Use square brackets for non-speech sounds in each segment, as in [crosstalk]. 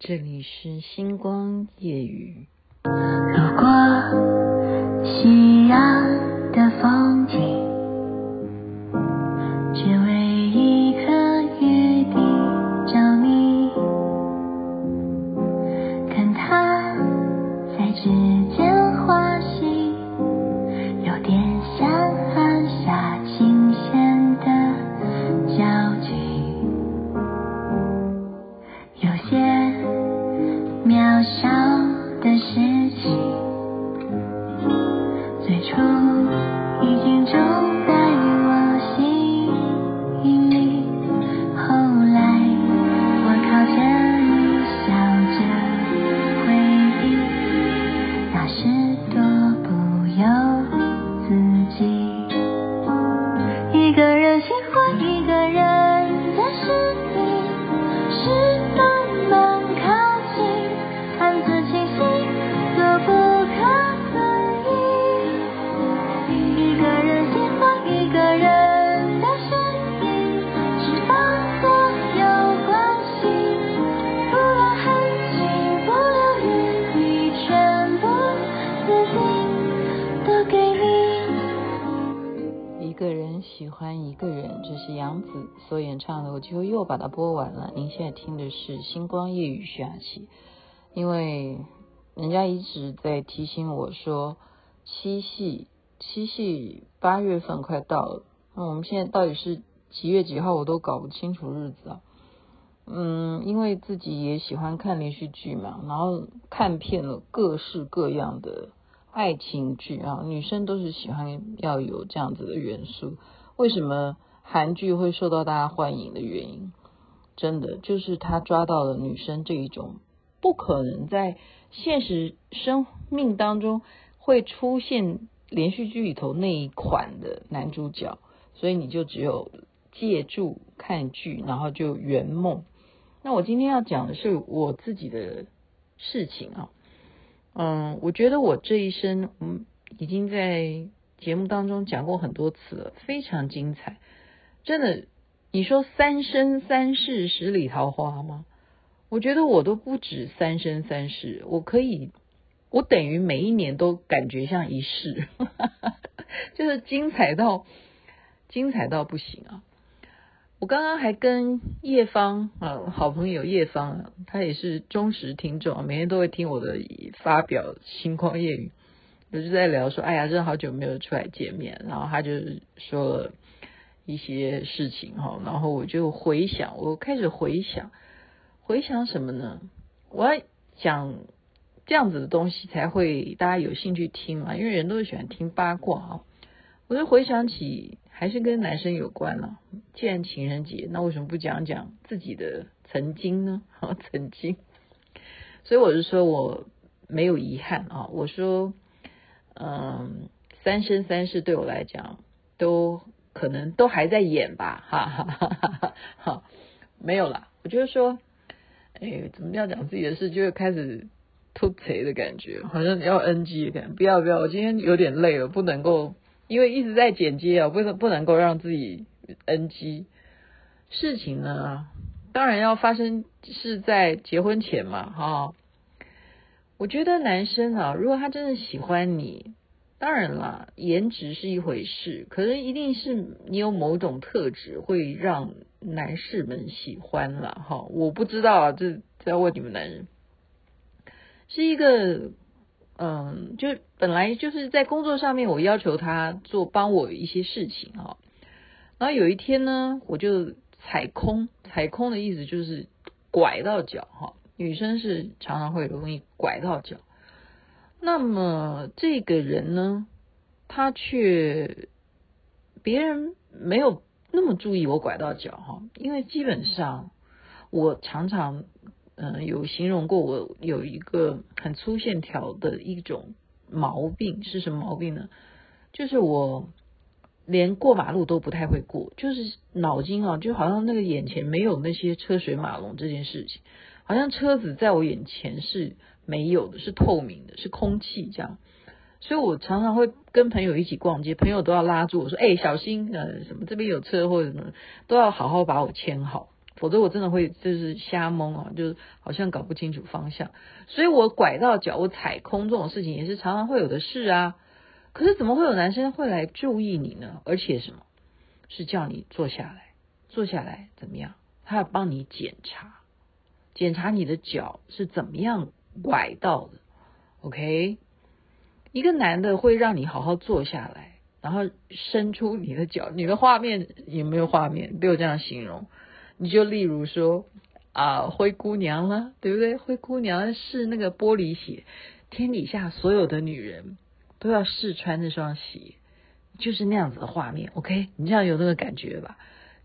这里是星光夜雨。的事情唱的，我就又把它播完了。您现在听的是《星光夜雨》徐雅琪，因为人家一直在提醒我说，七夕，七夕八月份快到了，那我们现在到底是几月几号，我都搞不清楚日子啊。嗯，因为自己也喜欢看连续剧嘛，然后看遍了各式各样的爱情剧啊，女生都是喜欢要有这样子的元素。为什么韩剧会受到大家欢迎的原因，真的就是他抓到了女生这一种不可能在现实生命当中会出现连续剧里头那一款的男主角，所以你就只有借助看剧，然后就圆梦。那我今天要讲的是我自己的事情啊，嗯，我觉得我这一生，嗯，已经在。节目当中讲过很多次了，非常精彩，真的。你说三生三世十里桃花吗？我觉得我都不止三生三世，我可以，我等于每一年都感觉像一世，[laughs] 就是精彩到精彩到不行啊！我刚刚还跟叶芳啊，好朋友叶芳，他也是忠实听众，每天都会听我的发表星光夜语。我就在聊说，哎呀，真的好久没有出来见面，然后他就说了一些事情哈，然后我就回想，我开始回想，回想什么呢？我要讲这样子的东西才会大家有兴趣听嘛，因为人都喜欢听八卦啊。我就回想起，还是跟男生有关了。既然情人节，那为什么不讲讲自己的曾经呢？[laughs] 曾经，所以我就说我没有遗憾啊，我说。嗯，三生三世对我来讲都可能都还在演吧，哈 [laughs] 哈哈哈哈。没有啦，我就是说，哎，怎么要讲自己的事，就会开始吐贼的感觉，好像要 NG 的感觉。不要不要，我今天有点累了，不能够，因为一直在剪接啊，不能不能够让自己 NG。事情呢，当然要发生是在结婚前嘛，哈。我觉得男生啊，如果他真的喜欢你，当然了，颜值是一回事，可能一定是你有某种特质会让男士们喜欢了哈。我不知道啊，这这要问你们男人。是一个，嗯，就本来就是在工作上面，我要求他做帮我一些事情哈。然后有一天呢，我就踩空，踩空的意思就是拐到脚哈。女生是常常会容易拐到脚，那么这个人呢，他却别人没有那么注意我拐到脚哈，因为基本上我常常嗯、有形容过我有一个很粗线条的一种毛病，是什么毛病呢？就是我连过马路都不太会过，就是脑筋啊，就好像那个眼前没有那些车水马龙这件事情。好像车子在我眼前是没有的，是透明的，是空气这样，所以我常常会跟朋友一起逛街，朋友都要拉住我说：“哎，小心，呃，什么这边有车或者什么，都要好好把我牵好，否则我真的会就是瞎蒙啊，就是好像搞不清楚方向。所以我拐到脚，我踩空这种事情也是常常会有的事啊。可是怎么会有男生会来注意你呢？而且什么？是叫你坐下来，坐下来怎么样？他要帮你检查，检查你的脚是怎么样拐到的。OK，一个男的会让你好好坐下来，然后伸出你的脚。你的画面有没有画面？被我这样形容，你就例如说啊，灰姑娘了，对不对？灰姑娘是那个玻璃鞋，天底下所有的女人。都要试穿那双鞋，就是那样子的画面。OK，你这样有那个感觉吧？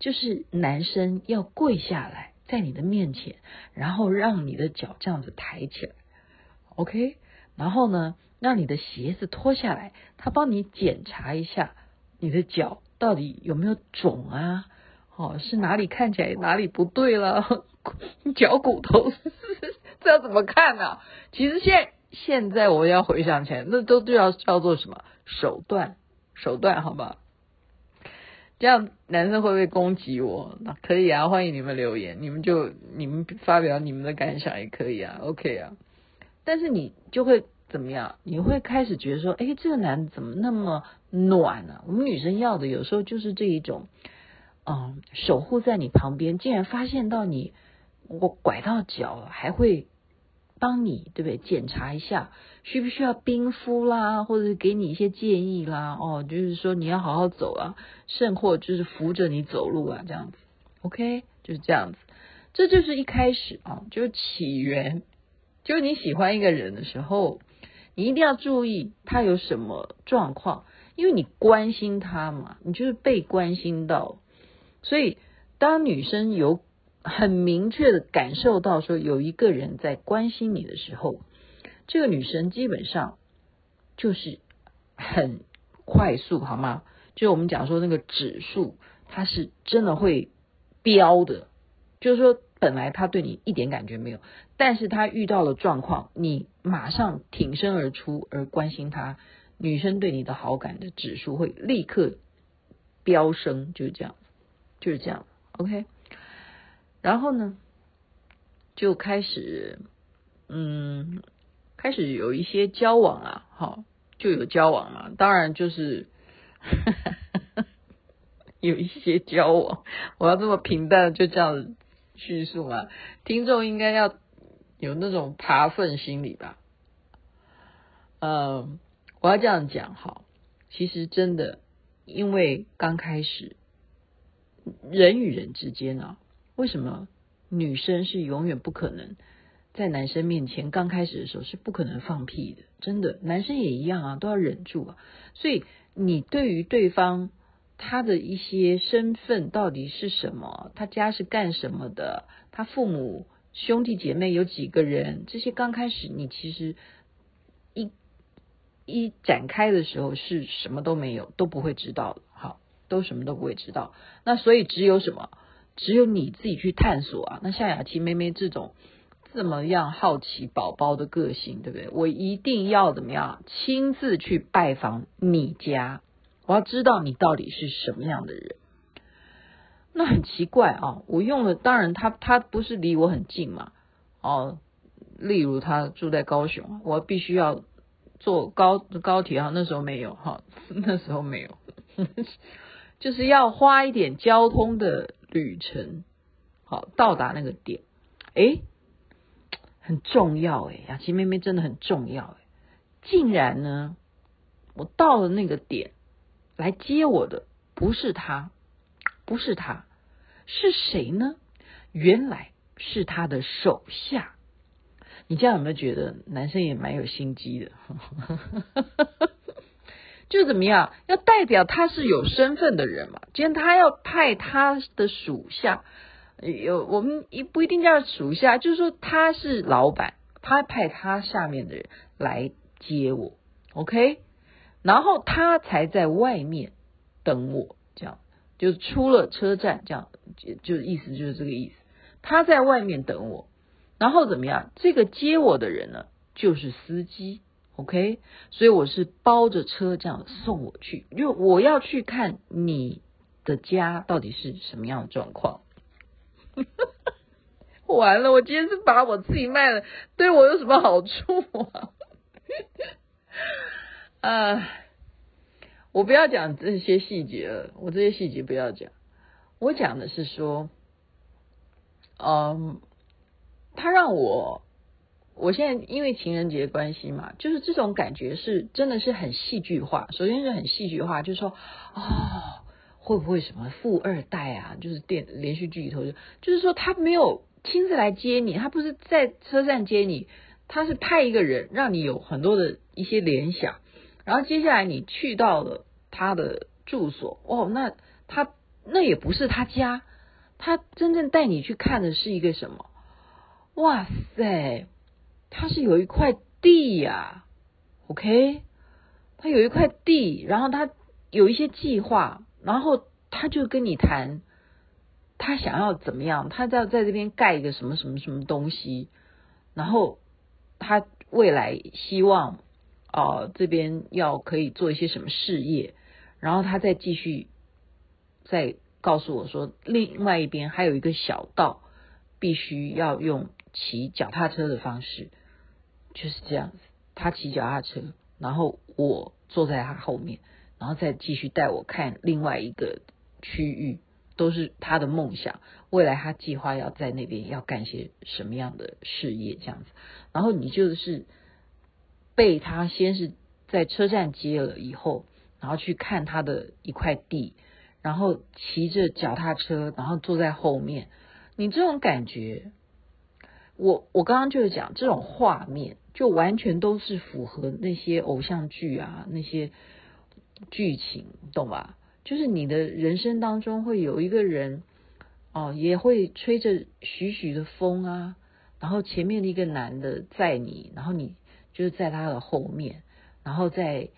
就是男生要跪下来在你的面前，然后让你的脚这样子抬起来。OK，然后呢，让你的鞋子脱下来，他帮你检查一下你的脚到底有没有肿啊？哦，是哪里看起来哪里不对了？脚骨头 [laughs] 这要怎么看呢、啊？其实现。现在我要回想起来，那都都要叫做什么手段？手段，好吧？这样男生会不会攻击我？那可以啊，欢迎你们留言，你们就你们发表你们的感想也可以啊，OK 啊。但是你就会怎么样？你会开始觉得说，哎，这个男的怎么那么暖呢、我们女生要的有时候就是这一种，嗯，守护在你旁边，竟然发现到你我拐到脚了，还会。帮你对不对？检查一下需不需要冰敷啦，或者给你一些建议啦。哦，就是说你要好好走啊，甚或就是扶着你走路啊，这样子。OK，就是这样子。这就是一开始啊，就是起源。就是你喜欢一个人的时候，你一定要注意他有什么状况，因为你关心他嘛，你就是被关心到。所以当女生有。很明确的感受到说有一个人在关心你的时候，这个女生基本上就是很快速，好吗？就我们讲说那个指数，它是真的会飙的。就是说，本来他对你一点感觉没有，但是他遇到了状况，你马上挺身而出而关心他，女生对你的好感的指数会立刻飙升，就是这样，就是这样，OK。然后呢，就开始，嗯，开始有一些交往啊，好，就有交往嘛。当然就是 [laughs] 有一些交往，我要这么平淡就这样叙述嘛。听众应该要有那种扒粪心理吧？嗯，我要这样讲哈，其实真的，因为刚开始人与人之间啊。为什么女生是永远不可能在男生面前刚开始的时候是不可能放屁的？真的，男生也一样啊，都要忍住啊。所以你对于对方他的一些身份到底是什么，他家是干什么的，他父母兄弟姐妹有几个人，这些刚开始你其实一一展开的时候是什么都没有，都不会知道的。好，都什么都不会知道。那所以只有什么？只有你自己去探索啊！那像雅琪妹妹这种这么样好奇宝宝的个性，对不对？我一定要怎么样亲自去拜访你家，我要知道你到底是什么样的人。那很奇怪啊！我用了，当然他他不是离我很近嘛，哦，例如他住在高雄，我必须要坐高高铁啊，那时候没有哈，[laughs] 那时候没有，[laughs] 就是要花一点交通的。旅程好，到达那个点，诶，很重要诶，雅琪妹妹真的很重要诶，竟然呢，我到了那个点，来接我的不是他，不是他，是谁呢？原来是他的手下。你这样有没有觉得男生也蛮有心机的？[laughs] 就怎么样，要代表他是有身份的人嘛？既然他要派他的属下，有我们一不一定叫属下，就是说他是老板，他派他下面的人来接我，OK？然后他才在外面等我，这样就出了车站，这样就意思就是这个意思。他在外面等我，然后怎么样？这个接我的人呢，就是司机。OK，所以我是包着车这样送我去，因为我要去看你的家到底是什么样的状况。[laughs] 完了，我今天是把我自己卖了，对我有什么好处啊？啊，我不要讲这些细节了，我这些细节不要讲。我讲的是说，嗯，他让我，我现在因为情人节关系嘛，就是这种感觉是真的是很戏剧化。首先是很戏剧化，就是说，哦，会不会什么富二代啊？就是电连续剧里头就，就是说他没有。亲自来接你，他不是在车站接你，他是派一个人让你有很多的一些联想，然后接下来你去到了他的住所，哦，那他那也不是他家，他真正带你去看的是一个什么？哇塞，他是有一块地呀，OK，他有一块地，然后他有一些计划，然后他就跟你谈。他想要怎么样？他要在这边盖一个什么什么什么东西，然后他未来希望哦、这边要可以做一些什么事业，然后他再继续再告诉我说，另外一边还有一个小道，必须要用骑脚踏车的方式，就是这样子。他骑脚踏车，然后我坐在他后面，然后再继续带我看另外一个区域。都是他的梦想，未来他计划要在那边要干些什么样的事业这样子，然后你就是被他先是在车站接了以后，然后去看他的一块地，然后骑着脚踏车，然后坐在后面，你这种感觉，我我刚刚就是讲这种画面，就完全都是符合那些偶像剧啊那些剧情，懂吧？就是你的人生当中会有一个人，哦，也会吹着徐徐的风啊，然后前面的一个男的载你，然后你就是在他的后面，然后在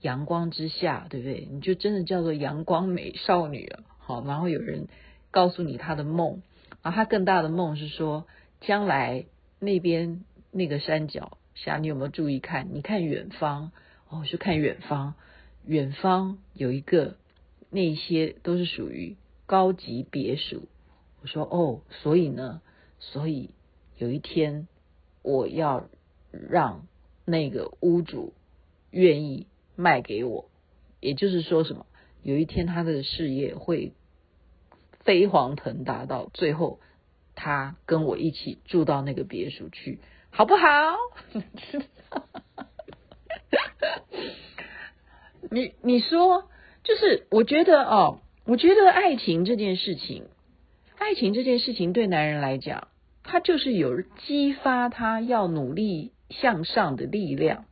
阳光之下，对不对？你就真的叫做阳光美少女了，好，然后有人告诉你他的梦，然后他更大的梦是说，将来那边那个山脚下，你有没有注意看？你看远方，哦，就看远方，远方有一个。那些都是属于高级别墅。我说哦，所以呢，所以有一天我要让那个屋主愿意卖给我，也就是说什么？有一天他的事业会飞黄腾达，到最后他跟我一起住到那个别墅去，好不好？[laughs] 你你说？就是我觉得哦，我觉得爱情这件事情，爱情这件事情对男人来讲，他就是有激发他要努力向上的力量，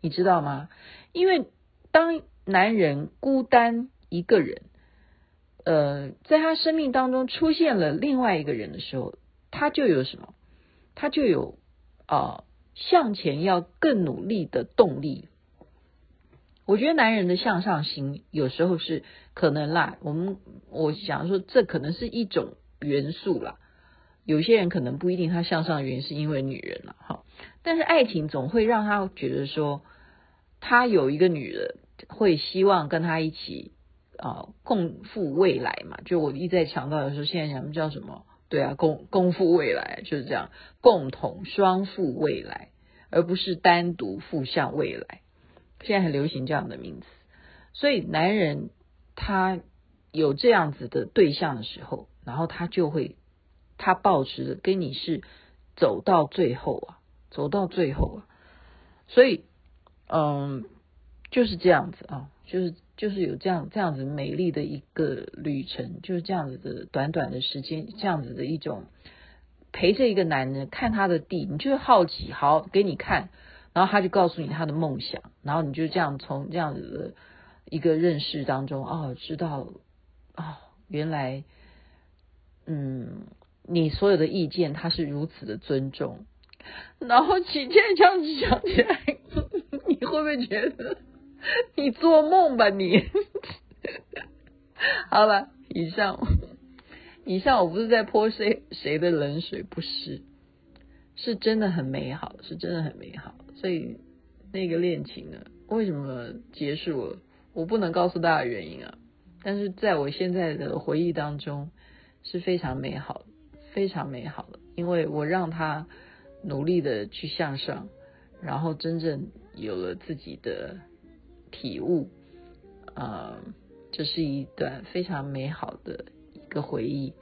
你知道吗？因为当男人孤单一个人，呃，在他生命当中出现了另外一个人的时候，他就有什么？他就有啊、向前要更努力的动力。我觉得男人的向上心有时候是可能啦，我们我想说这可能是一种元素啦。有些人可能不一定他向上原因是因为女人了哈，但是爱情总会让他觉得说他有一个女人会希望跟他一起啊共赴未来嘛。就我一再强调的时候，现在讲叫什么？对啊，共共赴未来就是这样，共同双赴未来，而不是单独赴向未来。现在很流行这样的名词，所以男人他有这样子的对象的时候，然后他就会他抱持的跟你是走到最后啊，走到最后啊，所以嗯就是这样子啊，就是就是有这样这样子美丽的一个旅程，就是这样子的短短的时间，这样子的一种陪着一个男人看他的地，你就会好奇，好给你看。然后他就告诉你他的梦想，然后你就这样从这样子的一个认识当中，哦，知道，哦，原来，嗯，你所有的意见他是如此的尊重。然后今天这样子想起来，你会不会觉得你做梦吧你？好了，以上，以上我不是在泼谁谁的冷水，不是。是真的很美好，是真的很美好。所以那个恋情呢，为什么结束了？我不能告诉大家原因啊。但是在我现在的回忆当中，是非常美好，非常美好的，因为我让他努力的去向上，然后真正有了自己的体悟，呃，这是一段非常美好的一个回忆。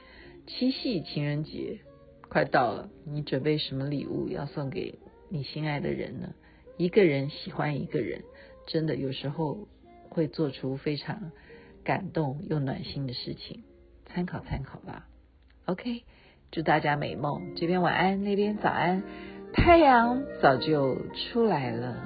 七夕情人节快到了，你准备什么礼物要送给你心爱的人呢？一个人喜欢一个人，真的有时候会做出非常感动又暖心的事情，参考参考吧。OK，祝大家美梦，这边晚安，那边早安，太阳早就出来了。